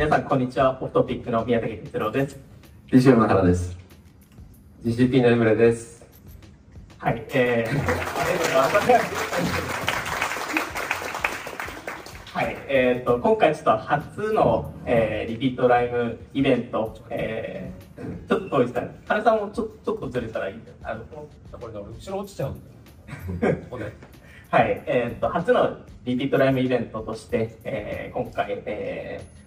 皆さん、こんにちは。オフトピックの宮崎哲郎です。BCM の原です。GCP のエムレです。はい、えー、ありがとうございます。はい、えっ、と、今回ちょっと初の、えーリピートライブイベント、えー、ちょっと遠いですかね？原さんもちょちょっとずれたらいいですあのこれ後ろ落ちちゃうんだよ。ここね。はい、えっ、と、初のリピートライブイベントとして、えー今回、えー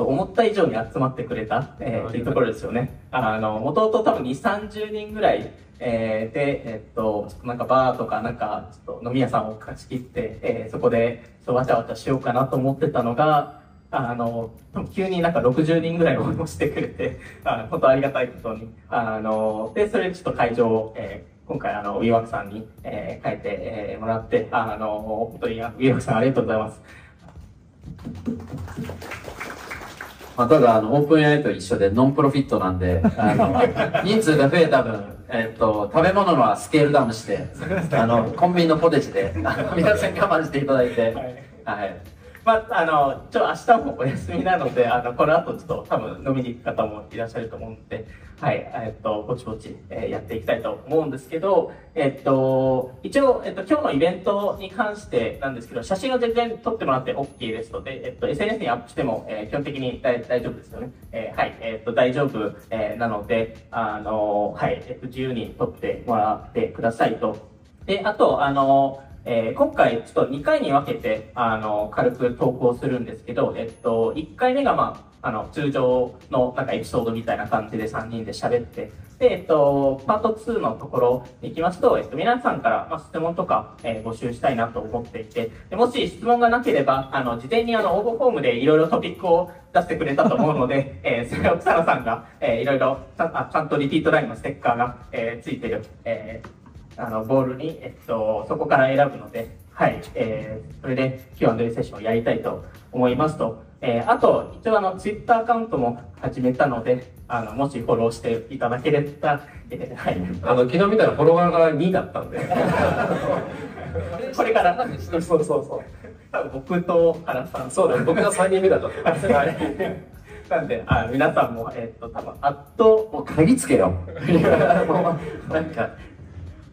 と思った以上に集まってくれた、えーっていうところですよね。あの、もともと多分2、30人ぐらい、えーで、えっと、ちょっとなんかバーとかなんか、ちょっと飲み屋さんを貸し切って、えーそこで、ちょっとわちゃわちゃしようかなと思ってたのが、あの、急になんか60人ぐらい応募してくれて、あ本当ありがたいことに。あの、で、それでちょっと会場を、えー今回あの、ウィワークさんに、えー書いて、えーもらって、あの、本当にあウィワークさんありがとうございます。まあ、ただ、あの、オープン AI と一緒でノンプロフィットなんで、あの、人数が増えた分、えっと、食べ物はスケールダウンして、あの、コンビニのポテチで、皆さん我慢していただいて、はいはい。まあ、あの、ちょ、明日もお休みなので、あの、この後ちょっと多分飲みに行く方もいらっしゃると思うので、はい、えっと、ぼちぼち、えーやっていきたいと思うんですけど、えっと、一応、えっと、今日のイベントに関してなんですけど、写真を全然撮ってもらって OK ですので、えっと、SNS にアップしても、えー基本的に大大丈夫ですよね。えーはい、えっと、大丈夫、えーなので、あの、はい、えっと、自由に撮ってもらってくださいと。で、あと、あの、えー今回ちょっと2回に分けて、あの、軽く投稿するんですけど、えっと、1回目がまあ、あの、通常のなんかエピソードみたいな感じで3人で喋って、で、えっと、パート2のところに行きますと、えっと、皆さんから、まあ、質問とか、えー募集したいなと思っていて、もし質問がなければ、あの、事前にあの、応募フォームでいろいろトピックを出してくれたと思うので、えーそれを草野さんが、えーいろいろちゃん、と Repeat Rhyme のステッカーが、えーついてる、えーあの、ボールに、えっと、そこから選ぶので、はい、えー、それで Q&A セッションをやりたいと思いますと、えー、あと、一応あの、ツイッターアカウントも始めたので、あの、もしフォローしていただければ、えー、はい。あの、昨日見たらフォロワーが2だったんで。これから、そうそうそう。多分僕と原さん。そうだね、僕が3人目だった。はい。なんで、あ皆さんも、えっと、多分、あっと、もう鍵つけよ。なんか、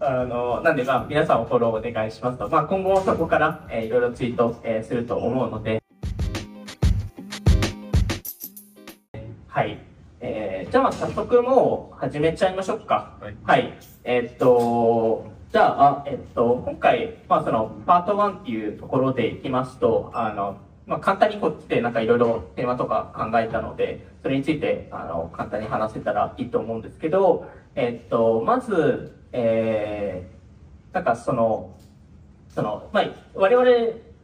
あの、なんで、まあ、皆さんをフォローお願いしますと、まあ、今後そこから、えーいろいろツイート、えーすると思うので、はい。えーじゃあ、まあ、早速もう始めちゃいましょうか。はいえーっと、じゃあ、あえっと、今回、まあ、その、パート1っていうところでいきますと、あの、まあ、簡単にこっちでなんかいろいろテーマとか考えたので、それについて、あの、簡単に話せたらいいと思うんですけど、えっと、まず、えー、なんかその、その、まあ、我々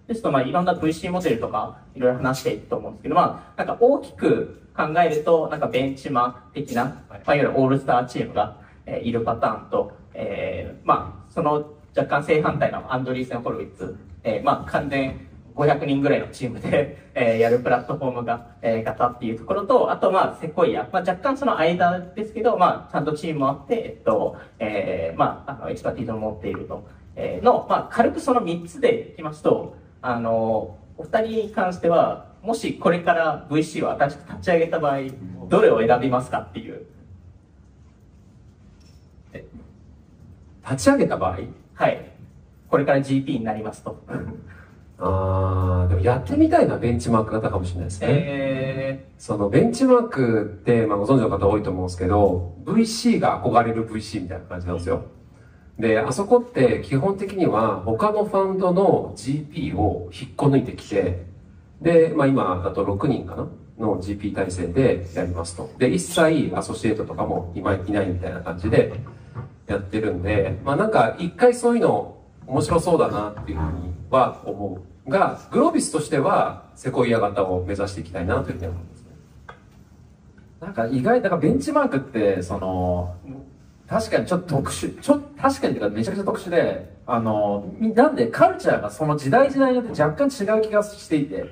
ですと、まあ、いろんな VC モデルとか、いろいろ話していくと思うんですけど、まあ、なんか大きく考えると、なんか Benchmark 的な、まあ、いわゆるオールスターチームが、えーいるパターンと、えー、まあ、その若干正反対の Andreessen Horowitz、えー、まあ、完全500人ぐらいのチームで、えーやるプラットフォームが、えー型っていうところと、あと、まあ、 Sequoia。まあ、若干その間ですけど、まあ、ちゃんとチームもあって、えっと、えー、まあ、あの、 expertise を持っていると、えーの、まあ、軽くその3つでいきますと、あの、お二人に関しては、もしこれから VC を新しく立ち上げた場合、どれを選びますかっていう。立ち上げた場合？はい。これから GP になりますと。あー、でもやってみたいのはベンチマーク型かもしれないですね。えそのベンチマークって、まあ、ご存知の方多いと思うんですけど、VC が憧れる VC みたいな感じなんですよ。で、あそこって基本的には他のファンドの GP を引っこ抜いてきて、で、まあ今だと6人かな？の GP 体制でやりますと。で、一切アソシエイトとかも今いないみたいな感じでやってるんで、まあなんか一回そういうの面白そうだなっていうふうには思う。が、グロービスとしてはセコイア型を目指していきたいなというふうに思いますね。なんか意外、だからベンチマークって、その、確かにちょっと特殊、ちょ確かにっていうかめちゃくちゃ特殊で、あの、なんでカルチャーがその時代時代によって若干違う気がしていて、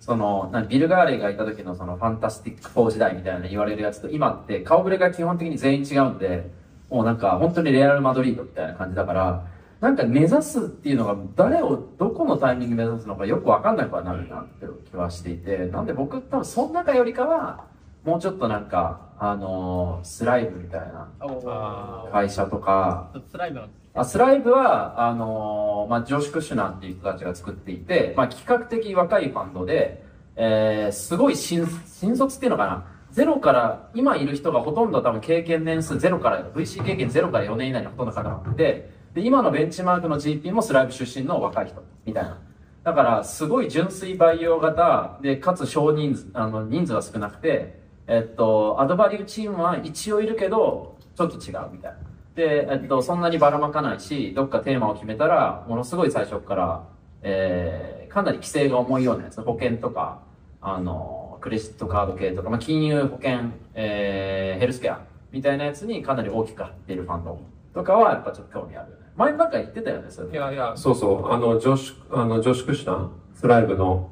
その、なビル・ガーレイがいた時のそのファンタスティック4時代みたいな言われるやつと今って顔ぶれが基本的に全員違うんで、もうなんか本当にレアル・マドリードみたいな感じだから、なんか目指すっていうのが誰をどこのタイミングで目指すのかよくわかんなくはなるなって気はしていてなんで僕多分その中よりかはもうちょっとなんかあのースライブみたいなあ会社とか。スライムのあスライブは、あのーまあ、ジョシュ・クッシュナーっていう人たちが作っていて、まあ、比較的若いファンドで、えー、すごい新、新卒っていうのかな。ゼロから、今いる人がほとんど多分経験年数ゼロから、VC 経験ゼロから4年以内にほとんど方がってて、で、今のベンチマークの GP もスライブ出身の若い人、みたいな。だから、すごい純粋培養型で、かつ少人数、あの、人数は少なくて、えっと、アドバリューチームは一応いるけど、ちょっと違うみたいな。で、えっと、そんなにばらまかないし、どっかテーマを決めたら、ものすごい最初から、えー、かなり規制が重いようなやつ、保険とか、あの、クレジットカード系とか、まあ、金融、保険、えー、ヘルスケアみたいなやつにかなり大きく張っているファンドとかは、やっぱちょっと興味ある。前なんか言ってたよね、それいやいや、そうそう、あの、ジョシュ、あの、ジョシュクシュナー、スライブの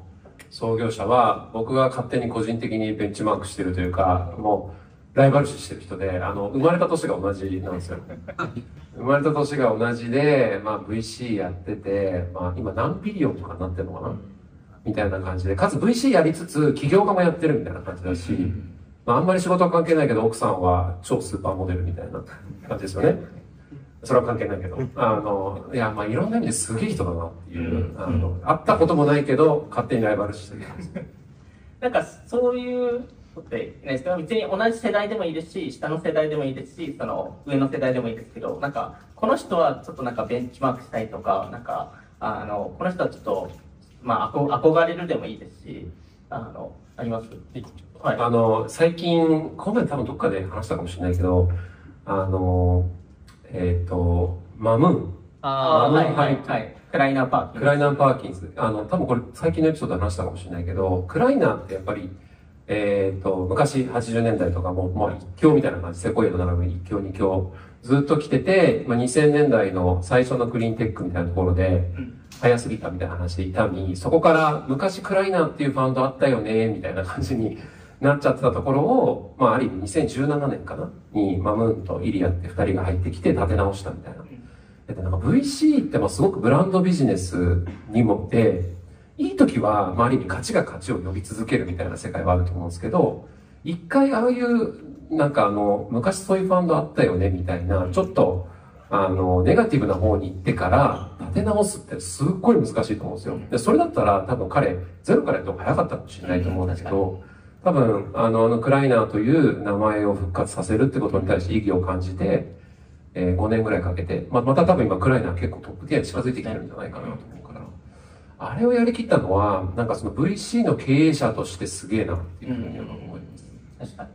創業者は、僕が勝手に個人的にベンチマークしてるというか、もう、ライバル視してる人で、あの、生まれた年が同じなんですよ。生まれた年が同じで、まあ VC やってて、まあ今何ビリオンとかになってるのかなみたいな感じで、かつ VC やりつつ起業家もやってるみたいな感じだし、まああんまり仕事は関係ないけど、奥さんは超スーパーモデルみたいな感じですよね。それは関係ないけど、あの、いや、まあ、いろんな意味ですげえ人だなっていう、あの、会ったこともないけど、勝手にライバルしてる。なんかそういうのって、ね、それは別に同じ世代でもいいですし、下の世代でもいいですし、その上の世代でもいいですけど、なんか、この人はちょっとなんかベンチマークしたいとか、なんか、あの、この人はちょっと、まあ、憧憧れるでもいいですし、あの、あります？はい。あの、最近、この前多分どっかで話したかもしれないけど、あの、えっ、と、マムーン、ああ、はい、ははいい、はい。クライナーパーキンクライナー・パーキンズ。あの、多分これ最近のエピソードで話したかもしれないけど、クライナーってやっぱり、えっ、と、昔80年代とかも、まあ一強みたいな感じ、セコイアの並ぶに一強二強、ずっと来てて、まあ2000年代の最初のクリーンテックみたいなところで、早すぎたみたいな話で痛み、そこから昔クライナーっていうファウンドあったよね、みたいな感じになっちゃってたところを、まあある意味2017年かな？に、マムーンとイリアって二人が入ってきて立て直したみたいな。でなんか VC ってまあすごくブランドビジネスにもで、いい時は、まあ、ある意味価値が価値を呼び続けるみたいな世界はあると思うんですけど、一回ああいう、なんかあの、昔そういうファンドあったよねみたいな、ちょっと、あの、ネガティブな方に行ってから、立て直すってすっごい難しいと思うんですよ。で、それだったら多分彼、ゼロからやった方が早かったかもしれないと思うんですけど、多分、あの、あのクライナーという名前を復活させるってことに対して意義を感じて、えー5年ぐらいかけて、まあ、また多分今 Kleiner 結構トップ10に近づいてきてるんじゃないかなと思うから、あれをやりきったのは、なんかその VC の経営者としてすげえなっていうふうには思います。確かに。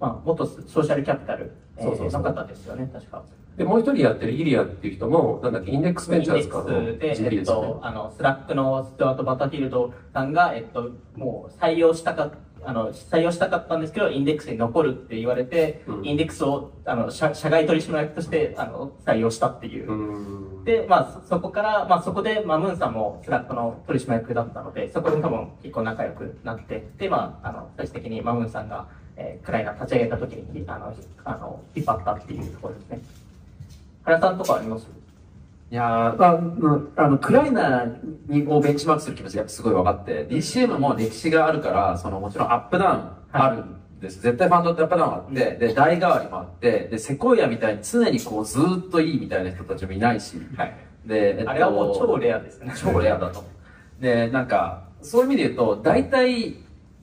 まあ、元 Social Capital、えーそうそうそうの方ですよね、確か。で、もう一人やってるイリアっていう人も、なんだっけ、 Index Ventures かの Index で、GP えっと、。あの、 Slack の Stewart Butterfield さんが、えっと、もう採用したか、あの、採用したかったんですけど、 Index に残るって言われて、うん Index を、あの、社社外取締役として、あの、採用したっていうう。ん。で、まあ、そそこから、まあ、そこで、まあ、マムーンさんも Slack の取締役だったので、そこで多分結構仲良くなって、で、まあ、あの、最終的に、まあ、ムーンさんが、えー、クライナー立ち上げた時に、あの、あの、引っ張ったっていうところですね。原さんとかあります？いやーあうんあの、クライナーにをベンチマークする気持ちがすごい分かって、DCM も歴史があるから、そのもちろんアップダウンあるんです。絶対ファンドってアップダウンあって、で、代替わりもあって、で、セコイアみたいに常にこうずーっといいみたいな人たちもいないし、はい。で、えっとあれはもう超レアですね。超レアだと。で、なんか、そういう意味で言うと、大体、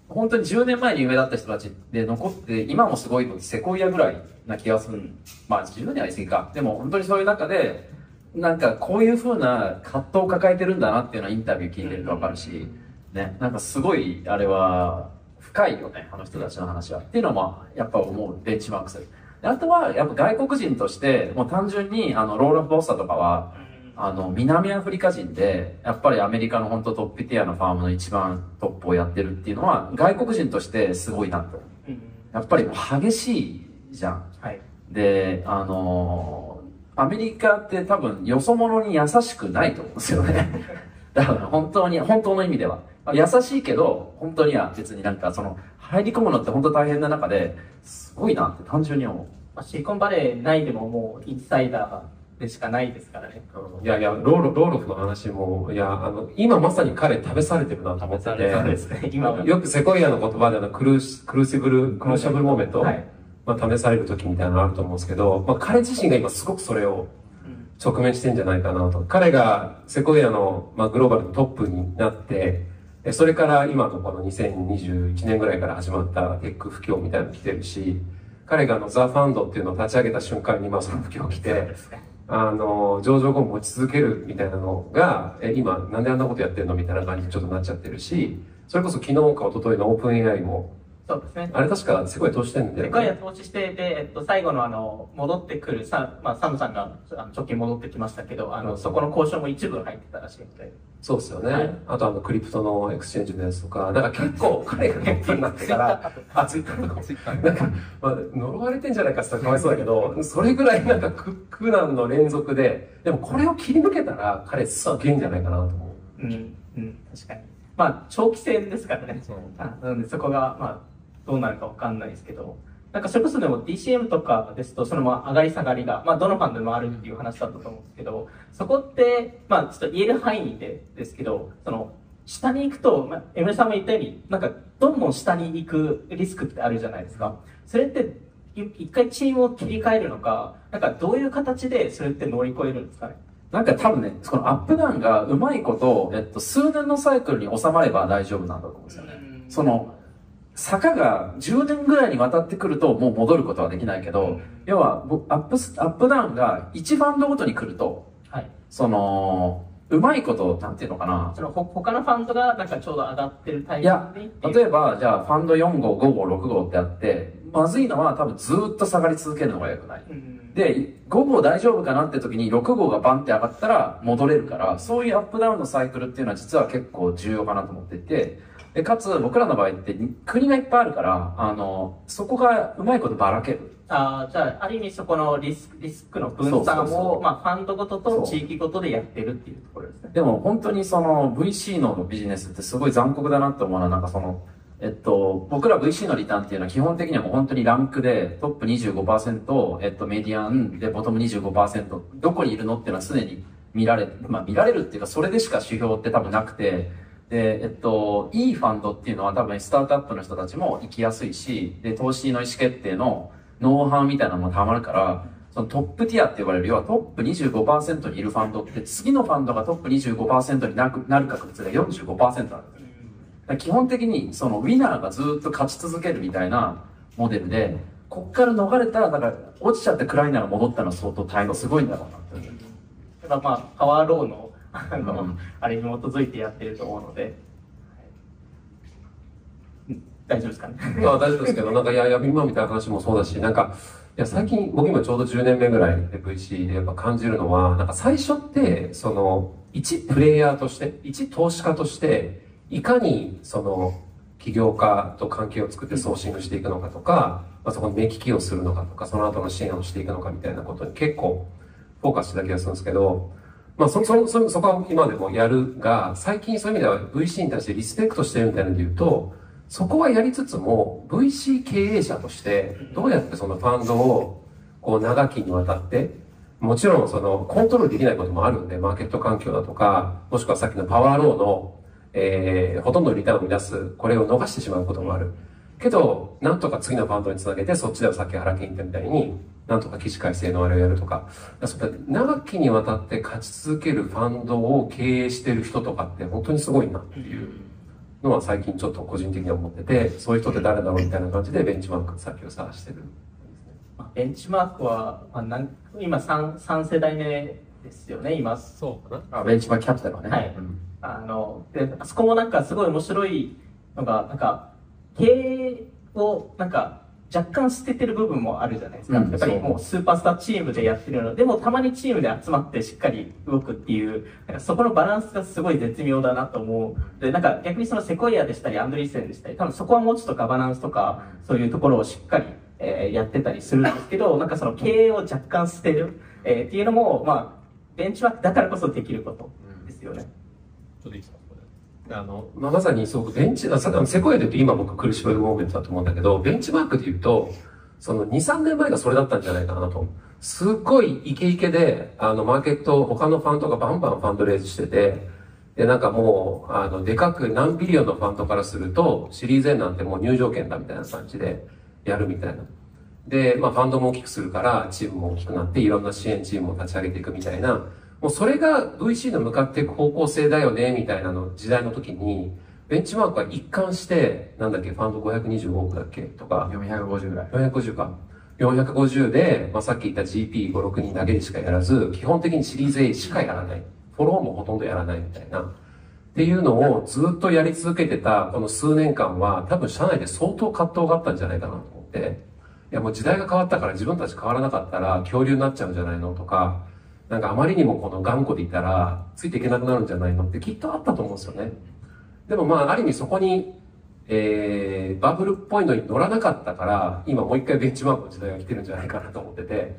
本当に10年前に有名だった人たちで残って、今もすごいのセコイアぐらいな気がする。まあ、10年は言い過ぎか。でも本当にそういう中で、なんかこういう風な葛藤を抱えてるんだなっていうのはインタビュー聞いてるとわかるし、ね、なんかすごい、あれは、深いよね、あの人たちの話は。っていうのも、やっぱ思う、ベンチマークする。であとは、やっぱ外国人として、もう単純に、あの、ローラ・ボッサとかは、あの、南アフリカ人で、やっぱりアメリカの本当トップティアのファームの一番トップをやってるっていうのは、外国人としてすごいなと。うんやっぱりもう激しいじゃん。はい。で、あのーアメリカって多分よそ者に優しくないと思うんですよね。だから本当に、本当の意味では。優しいけど、本当には別になんかその、入り込むのって本当大変な中で、すごいなって単純に思う。まあシリコンバレー内でももうインサイダーでしかないですからね。いやいや、ローロローロフの話も、いや、あの、今まさに彼試されてるなと思ってて、ね。今は。よくセコイアの言葉であのクルーシクルーシブル、クルーシャブルモーメント、はいまあ、試される時みたいなのあると思うんですけど、まあ、彼自身が今すごくそれを直面してんじゃないかなと。彼がセコイアの、まあ、グローバルのトップになって、でそれから今のこの2021年ぐらいから始まったテック不況みたいなの来てるし、彼があの The Fund っていうのを立ち上げた瞬間にまあその不況来て、あの、上場後も持ち続けるみたいなのが、え、今、なんであんなことやってんのみたいな感じにちょっとなっちゃってるし、それこそ昨日か一昨日のオープン AI も、そうですね。あれ確かすごい投資してんだよでかいやね。投資して、で、えっと、最後のあの、戻ってくる、さ、まあ、サムさんが、あの、直近戻ってきましたけど、あの、そこの交渉も一部入ってたらしいので。そうですよね。はいあとあの、 crypto の exchange のやつとか、なんか結構彼がトップになって から、あ、ツイッターとか、なんか、まあ、呪われてんじゃないかって言ったらかわいそうだけど、それぐらいなんか苦苦難の連続で、でもこれを切り抜けたら、彼すっげえんじゃないかなと思う。うん、うん、確かに。まあ、長期戦ですからね。そうあなので、そこが、まあ、どうなるかわかんないですけど、なんかそれこそでも DCM とかですと、そのまあ上がり下がりが、まあどのファンドでもあるっていう話だったと思うんですけど、そこって、まあちょっと言える範囲でですけど、その、下に行くと、まあ、エムレさんも言ったように、なんかどんどん下に行くリスクってあるじゃないですか。それって、い一回チームを切り替えるのか、なんかどういう形でそれって乗り越えるんですかね？なんか多分ね、このアップダウンがうまいこと、えっと、数年のサイクルに収まれば大丈夫なんだと思うんですよね。その、坂が10年ぐらいにわたってくるともう戻ることはできないけど、要は、ぼアップス、アップダウンが1ファンドごとに来ると、はい。その、うまいこと、なんていうのかな。そのほ他のファンドがなんかちょうど上がってるタイミンいやグで例えば、じゃあ、ファンド4号、5号、6号ってあって、まずいのは多分ずーっと下がり続けるのが良くない。うんで、5号大丈夫かなって時に6号がバンって上がったら戻れるから、そういうアップダウンのサイクルっていうのは実は結構重要かなと思っていて、で、かつ僕らの場合って国がいっぱいあるから、あの、そこがうまいことばらける。あーじゃあ、ある意味そこのリスクリスクの分散を、うまあ、ファンドごとと地域ごとでやってるっていうところですね。でも本当にその VC のビジネスってすごい残酷だなって思うのはなんかその、えっと、僕ら VC のリターンっていうのは基本的にはもう本当にランクでトップ25%、えっと、メディアンでボトム25%、どこにいるのっていうのは常に見られ、まあ見られるっていうかそれでしか指標って多分なくて、で、えっと、いいファンドっていうのは多分スタートアップの人たちも行きやすいし、で、投資の意思決定のノウハウみたいなのもたまるから、そのトップティアって呼ばれる、要はトップ25%にいるファンドって、次のファンドがトップ25%になるなる確率が45%なんですよ。だから基本的にそのウィナーがずっと勝ち続けるみたいなモデルで、こっから逃れたら、だから落ちちゃって暗いなら戻ったのは相当タイムすごいんだろうなって思う。だまあ、パワーローの、あの、うん。あれに基づいてやってると思うので、大丈夫ですかね？あ大丈夫ですけど、なんか、いや、いや、今みたいな話もそうだし、なんか、いや、最近、僕今ちょうど10年目ぐらいで VC でやっぱ感じるのは、なんか最初って、その、一プレイヤーとして、一投資家として、いかに、その、起業家と関係を作ってソーシングしていくのかとか、まあ、そこに目利きをするのかとか、その後の支援をしていくのかみたいなことに結構フォーカスしてた気がするんですけど、まあ、そ、そ、そ、そこは今でもやるが、最近そういう意味では VC に対してリスペクトしてるみたいなので言うと、そこはやりつつも、VC 経営者として、どうやってそのファンドを、こう、長きにわたって、もちろん、その、コントロールできないこともあるんで、マーケット環境だとか、もしくはさっきのパワーローの、えー、ほとんどリターンを生み出す、これを逃してしまうこともある。けど、なんとか次のファンドにつなげて、そっちではさっき原健言ったみたいに、なんとか起死回生のあれをやるとか、そ長きにわたって勝ち続けるファンドを経営してる人とかって本当にすごいなっていうのは最近ちょっと個人的には思ってて、そういう人って誰だろうみたいな感じでベンチマーク先を探してる。まあベンチマークは、まあ、なん今3、三世代目ですよね、今。そうかなあベンチマークキャピタルはね。はいうんあの、で、あそこもなんかすごい面白いのが、なんか、経営をなんか若干捨ててる部分もあるじゃないですか。うんやっぱりもうスーパースターチームでやってるので、もたまにチームで集まってしっかり動くっていう、なんかそこのバランスがすごい絶妙だなと思う。で、なんか逆にそのセコイアでしたり、アンドリーセンでしたり、多分そこはもうちょっとガバナンスとか、そういうところをしっかり、えーやってたりするんですけど、なんかその経営を若干捨てる、えーっていうのも、まあ、ベンチマークだからこそできることですよね。ちょっといいですか？あの、まあ、まさにそう、ベンチ、あさあのセコイアで言うと今僕苦しめるモーメントだと思うんだけど、ベンチマークで言うと、その2、3年前がそれだったんじゃないかなと。すっごいイケイケで、あの、マーケット、他のファンドがバンバンファンドレイズしてて、で、なんかもう、あの、でかく何ビリオンのファンドからすると、シリーズ N なんてもう入場券だみたいな感じでやるみたいな。で、まあ、ファンドも大きくするから、チームも大きくなって、いろんな支援チームを立ち上げていくみたいな、もうそれが VC の向かっていく方向性だよね、みたいなの時代の時に、ベンチマークが一貫して、なんだっけ、ファンド525億だっけとか、450ぐらい。450か。450で、まあ、さっき言った GP5、6人だけでしかやらず、基本的にシリーズ A しかやらない。フォローもほとんどやらないみたいな。っていうのをずっとやり続けてたこの数年間は、多分社内で相当葛藤があったんじゃないかなと思って、いやもう時代が変わったから自分たち変わらなかったら恐竜になっちゃうんじゃないのとか、なんかあまりにもこの頑固でいたらついていけなくなるんじゃないの？ってきっとあったと思うんですよね。でもまあある意味そこにえー、バブルっぽいのに乗らなかったから、今もう一回ベンチマークの時代が来てるんじゃないかなと思ってて、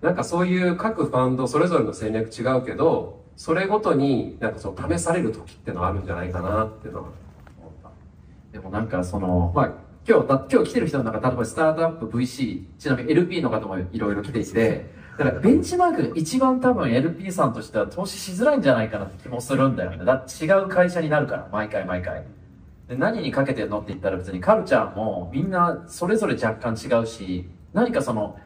なんかそういう各ファンドそれぞれの戦略違うけど、それごとになんかその試される時ってのはあるんじゃないかなっていうのは思った。でもなんかその、まあ、今日だ、今日来てる人の中、例えばスタートアップ VC、ちなみに LP の方もいろいろ来ていて、だからベンチマークが一番多分 LP さんとしては投資しづらいんじゃないかなって気もするんだよね。だ違う会社になるから、毎回毎回。で、何にかけてるのって言ったら別にカルチャーもみんなそれぞれ若干違うし、何かその、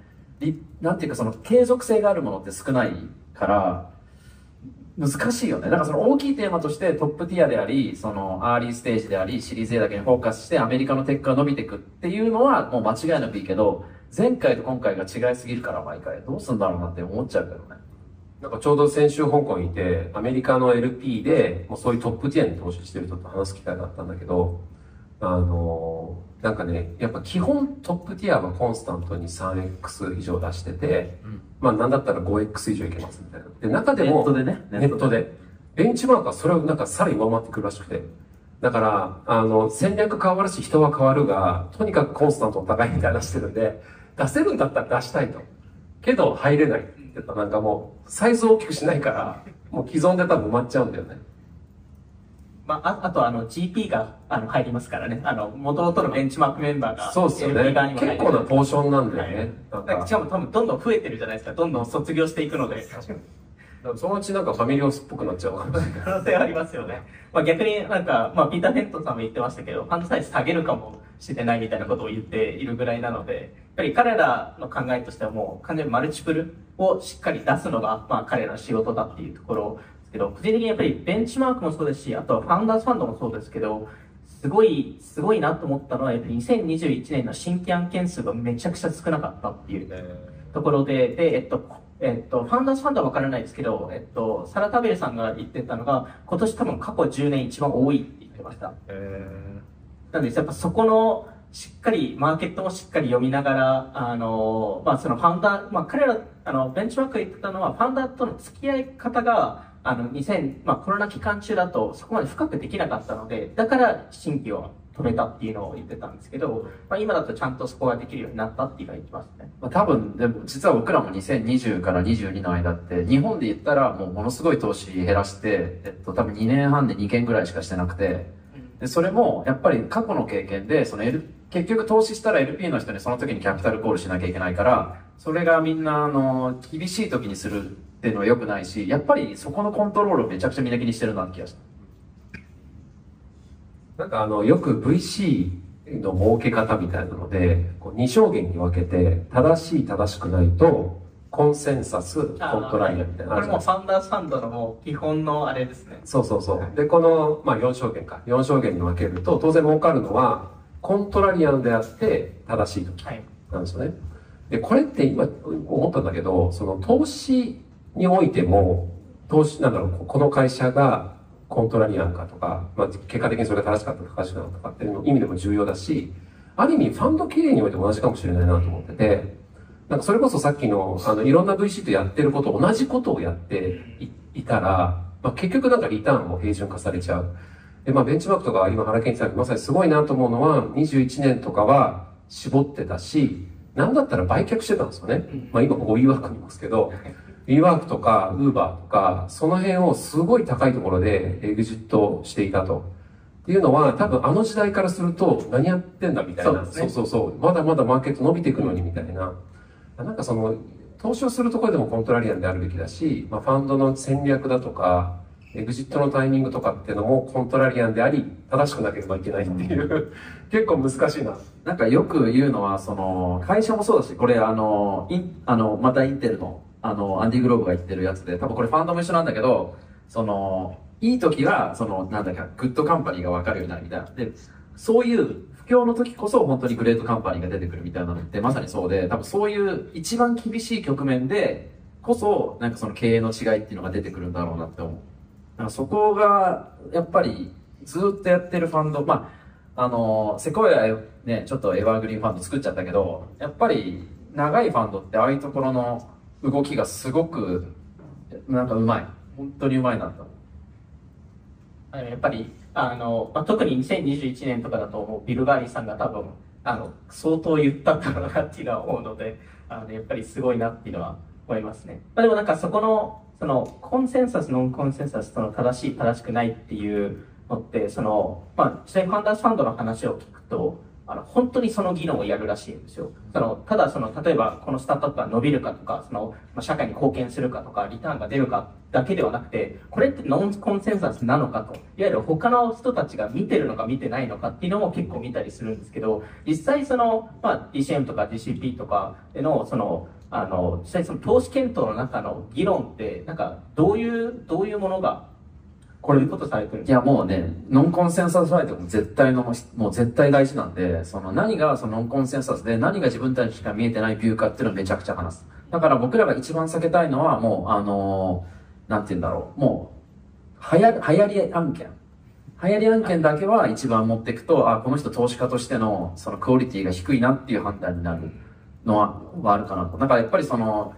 なんていうかその継続性があるものって少ないから、難しいよね。だからその大きいテーマとしてトップティアであり、そのアーリーステージであり、シリーズ A だけにフォーカスしてアメリカのテックが伸びていくっていうのはもう間違いなくいいけど、前回と今回が違いすぎるから毎回どうすんだろうなって思っちゃうけどね。なんかちょうど先週香港にいて、アメリカの LP で、もうそういうトップティアに投資してる人と話す機会があったんだけど、あのーなんかね、やっぱ基本トップティアはコンスタントに 3X 以上出してて、うんまあなんだったら 5X 以上いけますみたいな。で、中でネも、ットでね。ネットで。ベンチマークはそれをなんかさらに上回ってくるらしくて。だから、あの、戦略変わるし人は変わるが、とにかくコンスタントお互いみたいなしてるんで、出せるんだったら出したいと。けど入れないって言ったらなんかもう、サイズを大きくしないから、もう既存で多分埋まっちゃうんだよね。まあ、ああとあの GP があの入りますからね。あの、元々のベンチマークメンバーが。そうっすよね。結構なポーションなんだよね。なんかだからしかも多分どんどん増えてるじゃないですか。どんどん卒業していくので。そのうちなんかファミリーオスっぽくなっちゃう。可能性はありますよね。まあ逆になんか、まあピーター・フェントンさんも言ってましたけど、ファンドサイズ下げるかもしれないみたいなことを言っているぐらいなので、やっぱり彼らの考えとしてはもう完全にマルチプルをしっかり出すのが、まあ彼らの仕事だっていうところけど、個人的にやっぱりベンチマークもそうですし、あとはファウンダーズファンドもそうですけど、すごい、すごいなと思ったのは、やっぱり2021年の新規案件数がめちゃくちゃ少なかったっていうところで、で、えっと、えっと、ファンダーズファンドは分からないですけど、えっと、サラ・タベルさんが言ってたのが、今年多分過去10年一番多いって言ってました。なので、やっぱそこの、しっかり、マーケットもしっかり読みながら、あの、まあそのファンダー、まあ彼ら、あの、ベンチマークが言ってたのは、ファンダーとの付き合い方が、あの、2000、まあコロナ期間中だとそこまで深くできなかったので、だから新規を取れたっていうのを言ってたんですけど、まあ今だとちゃんとそこができるようになったっていうのは言ってますね。まあ、多分、でも実は僕らも2020から22の間って、日本で言ったらもうものすごい投資減らして、えっと、多分2年半で2件ぐらいしかしてなくて、で、それも、やっぱり過去の経験で、その L、結局投資したら LP の人にその時にキャピタルコールしなきゃいけないから、それがみんな、あの、厳しい時にするっていうのは良くないし、やっぱりそこのコントロールをめちゃくちゃみんな気にしてるなって気がした。なんかあの、よく VC の儲け方みたいなので、こう2証言に分けて、正しい正しくないと、コンセンサス、コントライアみたいなこれもですかファンダーズファンドのもう基本のあれですね。そうそうそう。で、この、まあ4証言か。4証言に分けると、当然儲かるのは、コントラリアンであって、正しい時はい。なんですよね。で、これって今思ったんだけど、その投資においても、投資、なんだろう、この会社がコントラリアンかとか、まあ結果的にそれが正しかったか正しくなかったかっていうの意味でも重要だし、ある意味ファンド経営においても同じかもしれないなと思ってて、なんかそれこそさっきの、あの、いろんな VC とやってること、同じことをやっていいたら、まあ結局なんかリターンも平準化されちゃう。で、まあベンチマークとか今原健一さんがまさにすごいなと思うのは、21年とかは絞ってたし、なんだったら売却してたんですよね。まあ今ここ WeWork にいますけど、WeWork とか Uber とか、その辺をすごい高いところでエグジットしていたと。っていうのは、多分あの時代からすると、何やってんだみたいな。そうねそうそうそう。まだまだマーケット伸びていくのにみたいな。なんかその、投資をするところでもコントラリアンであるべきだし、まあ、ファンドの戦略だとか、エグジットのタイミングとかっていうのもコントラリアンであり、正しくなければいけないっていう、結構難しいな。なんかよく言うのは、その、会社もそうだし、これあの、インあの、またインテルの、あの、アンディ・グローブが言ってるやつで、多分これファンドも一緒なんだけど、その、いい時は、その、なんだっけ、 good company が分かるようになるみたいな。で、そういう不況の時こそ本当に great company が出てくるみたいなのってまさにそうで、多分そういう一番厳しい局面でこそ、なんかその経営の違いっていうのが出てくるんだろうなって思う。なんかそこが、やっぱり、ずっとやってるファンド、まあ、あの、 Sequoia ね、ちょっと evergreen fund 作っちゃったけど、やっぱり、長いファンドってああいうところの動きがすごく、なんかうまい。本当にうまいなと。やっぱり、あの、まあ、特に2021年とかだともうビル・ガーリーさんが多分、あの、相当言ったんだろうなっていうのは思うので、あの、やっぱりすごいなっていうのは思いますね。まあ、でもなんかそこの、その、コンセンサス、ノンコンセンサスとの正しい、正しくないっていうのって、その、まあ、実際ファンダスファンドの話を聞くと、あの、本当にその議論をやるらしいんですよ。その、ただその、例えばこのスタートアップが伸びるかとか、その、まあ、社会に貢献するかとか、リターンが出るかだけではなくて、これってノンコンセンサスなのかと、いわゆる他の人たちが見てるのか見てないのかっていうのも結構見たりするんですけど、実際その、まあ、DCM とか GCP とかでの、その、あの、実際その投資検討の中の議論って、なんか、どういう、どういうものが、こういうことされてるいやもうね、ノンコンセンサスファイトも絶対の、もう絶対大事なんで、その何がそのノンコンセンサスで何が自分たちしか見えてないビューかっていうのをめちゃくちゃ話す。だから僕らが一番避けたいのはもう、あのーなんて言うんだろう、もう、流行り、流行り案件。流行り案件だけは一番持っていくと、あ、この人投資家としてのそのクオリティが低いなっていう判断になるのは、はあるかなと。だからやっぱりその、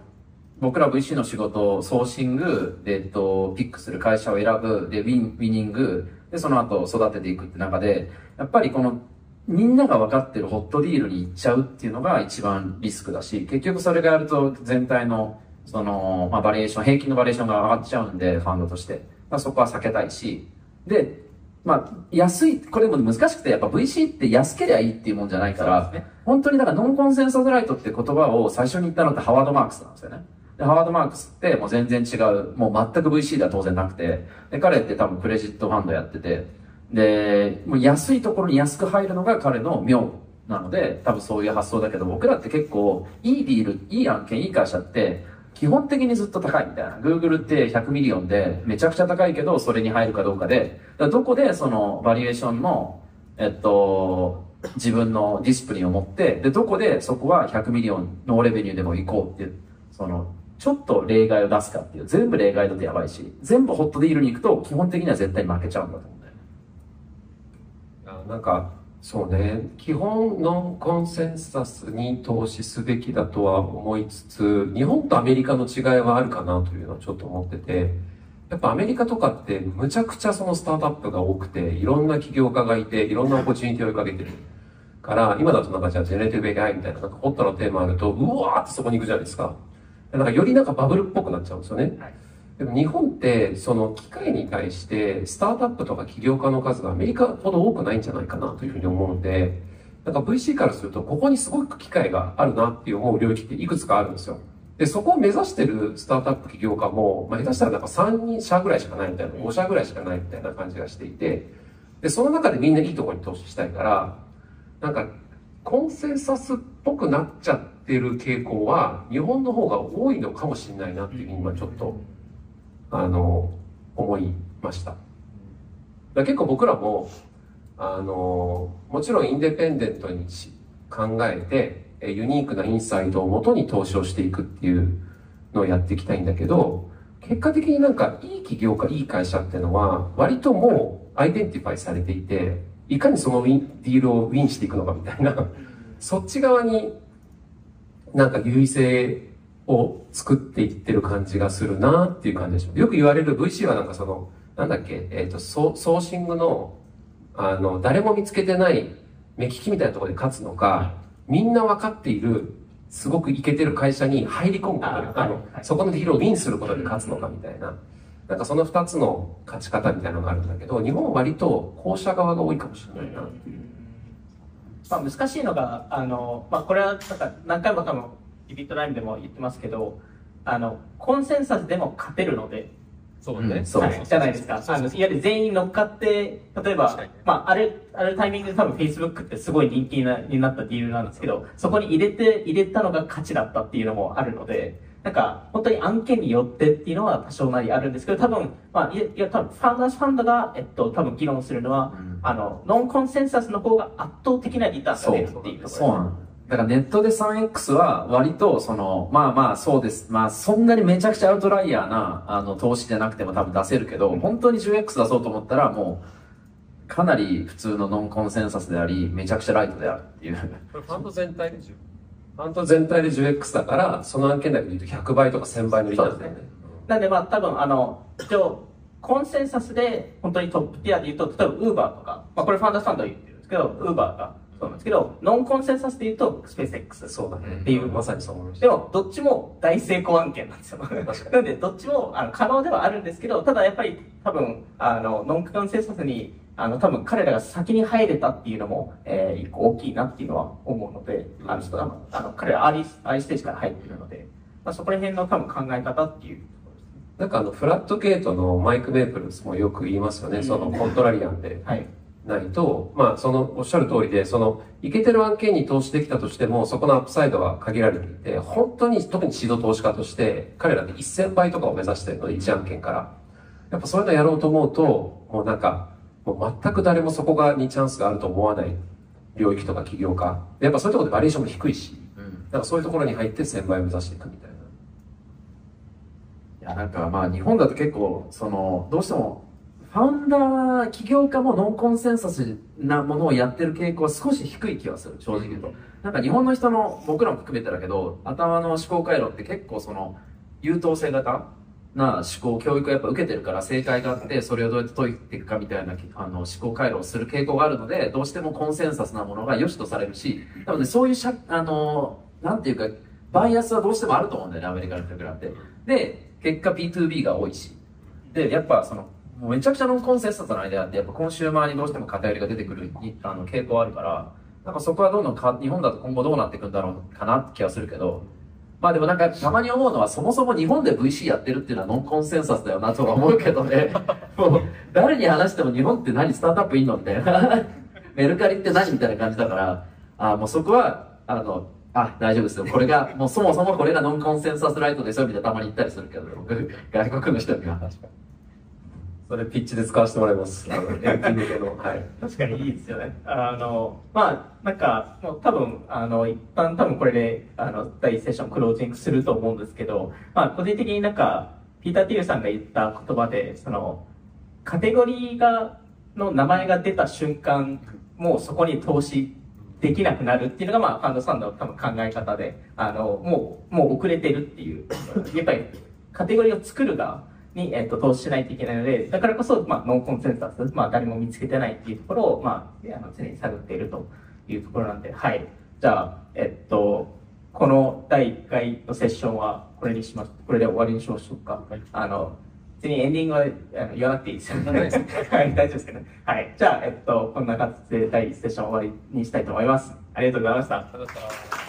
僕ら VC の仕事、ソーシング、で、えっと、ピックする会社を選ぶ、で、ウィン、ウィニング、で、その後育てていくって中で、やっぱりこの、みんなが分かってるホットディールに行っちゃうっていうのが一番リスクだし、結局それがやると全体の、その、まあ、バリエーション、平均のバリエーションが上がっちゃうんで、ファンドとして。そこは避けたいし、で、まあ、安い、これも難しくて、やっぱ VC って安ければいいっていうもんじゃないから、ね本当にだからノンコンセンサスライトって言葉を最初に言ったのってハワード・マークスなんですよね。で、ハワード・マークスってもう全然違う、もう全く VC では当然なくて、で、彼って多分クレジットファンドやってて、で、もう安いところに安く入るのが彼の妙なので、多分そういう発想だけど、僕らって結構、いいディール、いい案件、いい会社って、基本的にずっと高いみたいな。Google って100 million でめちゃくちゃ高いけど、それに入るかどうかで、かどこでその valuation の、えっと、自分の discipline を持って、で、どこでそこは100 million no revenue でも行こうっていう、その、ちょっと例外を出すかっていう、全部例外だとやばいし、全部 hot deal に行くと、基本的には絶対負けちゃうんだと思うんだよね。なんか、そうね、基本 non-consensus に投資すべきだとは思いつつ、日本とアメリカの違いはあるかなというのはちょっと思ってて、やっぱアメリカとかってむちゃくちゃそのスタートアップが多くて、いろんな起業家がいて、いろんなオポチュニティを追いかけてる。から、今だとなんかじゃあジェネレティブ AI みたいな、なんかホットなテーマあると、うわーってそこに行くじゃないですか。なんかよりなんかバブルっぽくなっちゃうんですよね。はいでも日本って、その機械に対して、スタートアップとか起業家の数がアメリカほど多くないんじゃないかなというふうに思うんで、なんか VC からすると、ここにすごく機会があるなっていう思う領域っていくつかあるんですよ。で、そこを目指してるスタートアップ起業家も、まあ、下手したらなんか3人社ぐらいしかないみたいな、5社ぐらいしかないみたいな感じがしていて、で、その中でみんないいところに投資したいから、なんか、コンセンサスっぽくなっちゃっててる傾向は、日本の方が多いのかもしれないなっていうふうに今ちょっと、あの、思いました。だ結構僕らも、あの、もちろんインデペンデントに考えて、ユニークな insight をもとに投資をしていくっていうのをやっていきたいんだけど、結果的になんかいい企業かいい会社っていうのは、割ともう identify されていて、いかにその win deal を win していくのかみたいな、そっち側になんか優位性を作っていってる感じがするなっていう感じでしょ。よく言われる VC はなんかその、なんだっけ、えっ、と、ソ sourcing の、あの、誰も見つけてない目利きみたいなところで勝つのか、みんな分かっている、すごくイケてる会社に入り込むことで、ああのそこのディールをウィンすることで勝つのかみたいな。なんかその二つの勝ち方みたいなのがあるんだけど、日本は割と後者側が多いかもしれないなっていう。まあ、難しいのが、あの、まあ、これは、なんか、何回も多分ビビットラインでも言ってますけど、あの、コンセンサスでも勝てるので、そうね。うん。そう。はい、じゃないですか。あの、いわゆる全員乗っかって、例えば、まあ、ある、あるタイミングで多分 Facebook ってすごい人気になになった理由なんですけど、そこに入れて、入れたのが価値だったっていうのもあるので、なんか、本当に案件によってっていうのは多少なりあるんですけど、多分、まあ、いや、いや多分、ファンダースファンドが、えっと、多分議論するのは、うんあの、ノンコンセンサスの方が圧倒的なリターンがそう出るっていうところそうなの。だからネットで 3X は割とその、まあまあそうです。まあそんなにめちゃくちゃアウトライヤーなあの投資じゃなくても多分出せるけど、本当に 10X 出そうと思ったらもうかなり普通の non-consensus であり、めちゃくちゃ right であるっていう。これファンド全体で10。ファンド全体で 10X だから、その案件だけで言うと100倍とか1000倍のリターンだよね。なんでまあ多分あの、一応、コンセンサスで本当に top tier で言うと、例えば Uber とか、まあこれ Founders Fund 言ってるんですけど、Uber がそうなんですけど、 non-consensus で言うと、 SpaceX。そうだね。っていうまさにそう思いました。でも、どっちも大成功案件なんですよ。なんで、どっちもあの可能ではあるんですけど、ただやっぱり多分、あの、 non-consensus に、あの、多分彼らが先に入れたっていうのも、えー、一個大きいなっていうのは思うので、あの、ちょっとあの、あの彼ら early、early stage から入ってるので、まあ、そこら辺の多分考え方っていう。なんかあの、フラットゲートのマイク・メープルスもよく言いますよね。そのコントラリアンではい。ないと、まあ、その、おっしゃる通りで、その、いけてる案件に投資できたとしても、そこのアップサイドは限られていて、本当に、特に指導投資家として、彼らって1000倍とかを目指してるので、1案件から。やっぱそういうのやろうと思うと、もうなんか、もう全く誰もそこがにチャンスがあると思わない領域とか起業家。でやっぱそういうところでバリエーションも低いし、うんだからそういうところに入って1000倍を目指していくみたいな。いや、なんかまあ日本だと結構、その、どうしても、ファウンダー、起業家もノンコンセンサスなものをやってる傾向は少し低い気がする、正直言うと。なんか日本の人の、僕らも含めてだけど、頭の思考回路って結構その、優等生型な思考、教育をやっぱ受けてるから正解があって、それをどうやって解いていくかみたいなあの思考回路をする傾向があるので、どうしてもコンセンサスなものが良しとされるし、多分ね、そういうしゃ、あの、なんていうか、バイアスはどうしてもあると思うんだよね、アメリカの人からって。で、結果 B2B が多いし。で、やっぱその、もうめちゃくちゃのコンセンサスの間って、やっぱコンシューマーにどうしても偏りが出てくるにあの傾向あるから、なんかそこはどんどんか、日本だと今後どうなっていくんだろうかなって気がするけど、まあでもなんかたまに思うのはそもそも日本で VC やってるっていうのはノンコンセンサスだよなとは思うけどね。もう誰に話しても日本って何スタートアップいいのみたいな。メルカリって何みたいな感じだから、あもうそこは、あの、あ、大丈夫ですよ。これが、もうそもそもこれがノンコンセンサスライトですよみたいなたまに言ったりするけど、僕、外国の人には。それピッチで使わせてもらいます。あの、NP 向けの。はい。確かにいいですよね。あの、まあ、なんか、もう多分、あの、一旦多分これで、あの、第一セッションクロージングすると思うんですけど、まあ、個人的になんか、ピーター・ティルさんが言った言葉で、その、カテゴリーが、の名前が出た瞬間、もうそこに投資できなくなるっていうのが、まあ、ファンドさんの多分考え方で、あの、もう、もう遅れてるっていう、やっぱり、カテゴリーを作る側に、えっと、投資しないといけないので、だからこそ、まあ、ノンコンセンサス、まあ、誰も見つけてないっていうところを、まあ、あの常に探っているというところなんで、はい。じゃあ、えっと、この第1回のセッションはこれにします。これで終わりにしましょうか。あの、別にエンディングはあの言わなくていいですよね。はい、大丈夫ですけど、ね、はい。じゃあ、えっと、こんな感じで第1セッション終わりにしたいと思います。ありがとうございました。ありがとうございました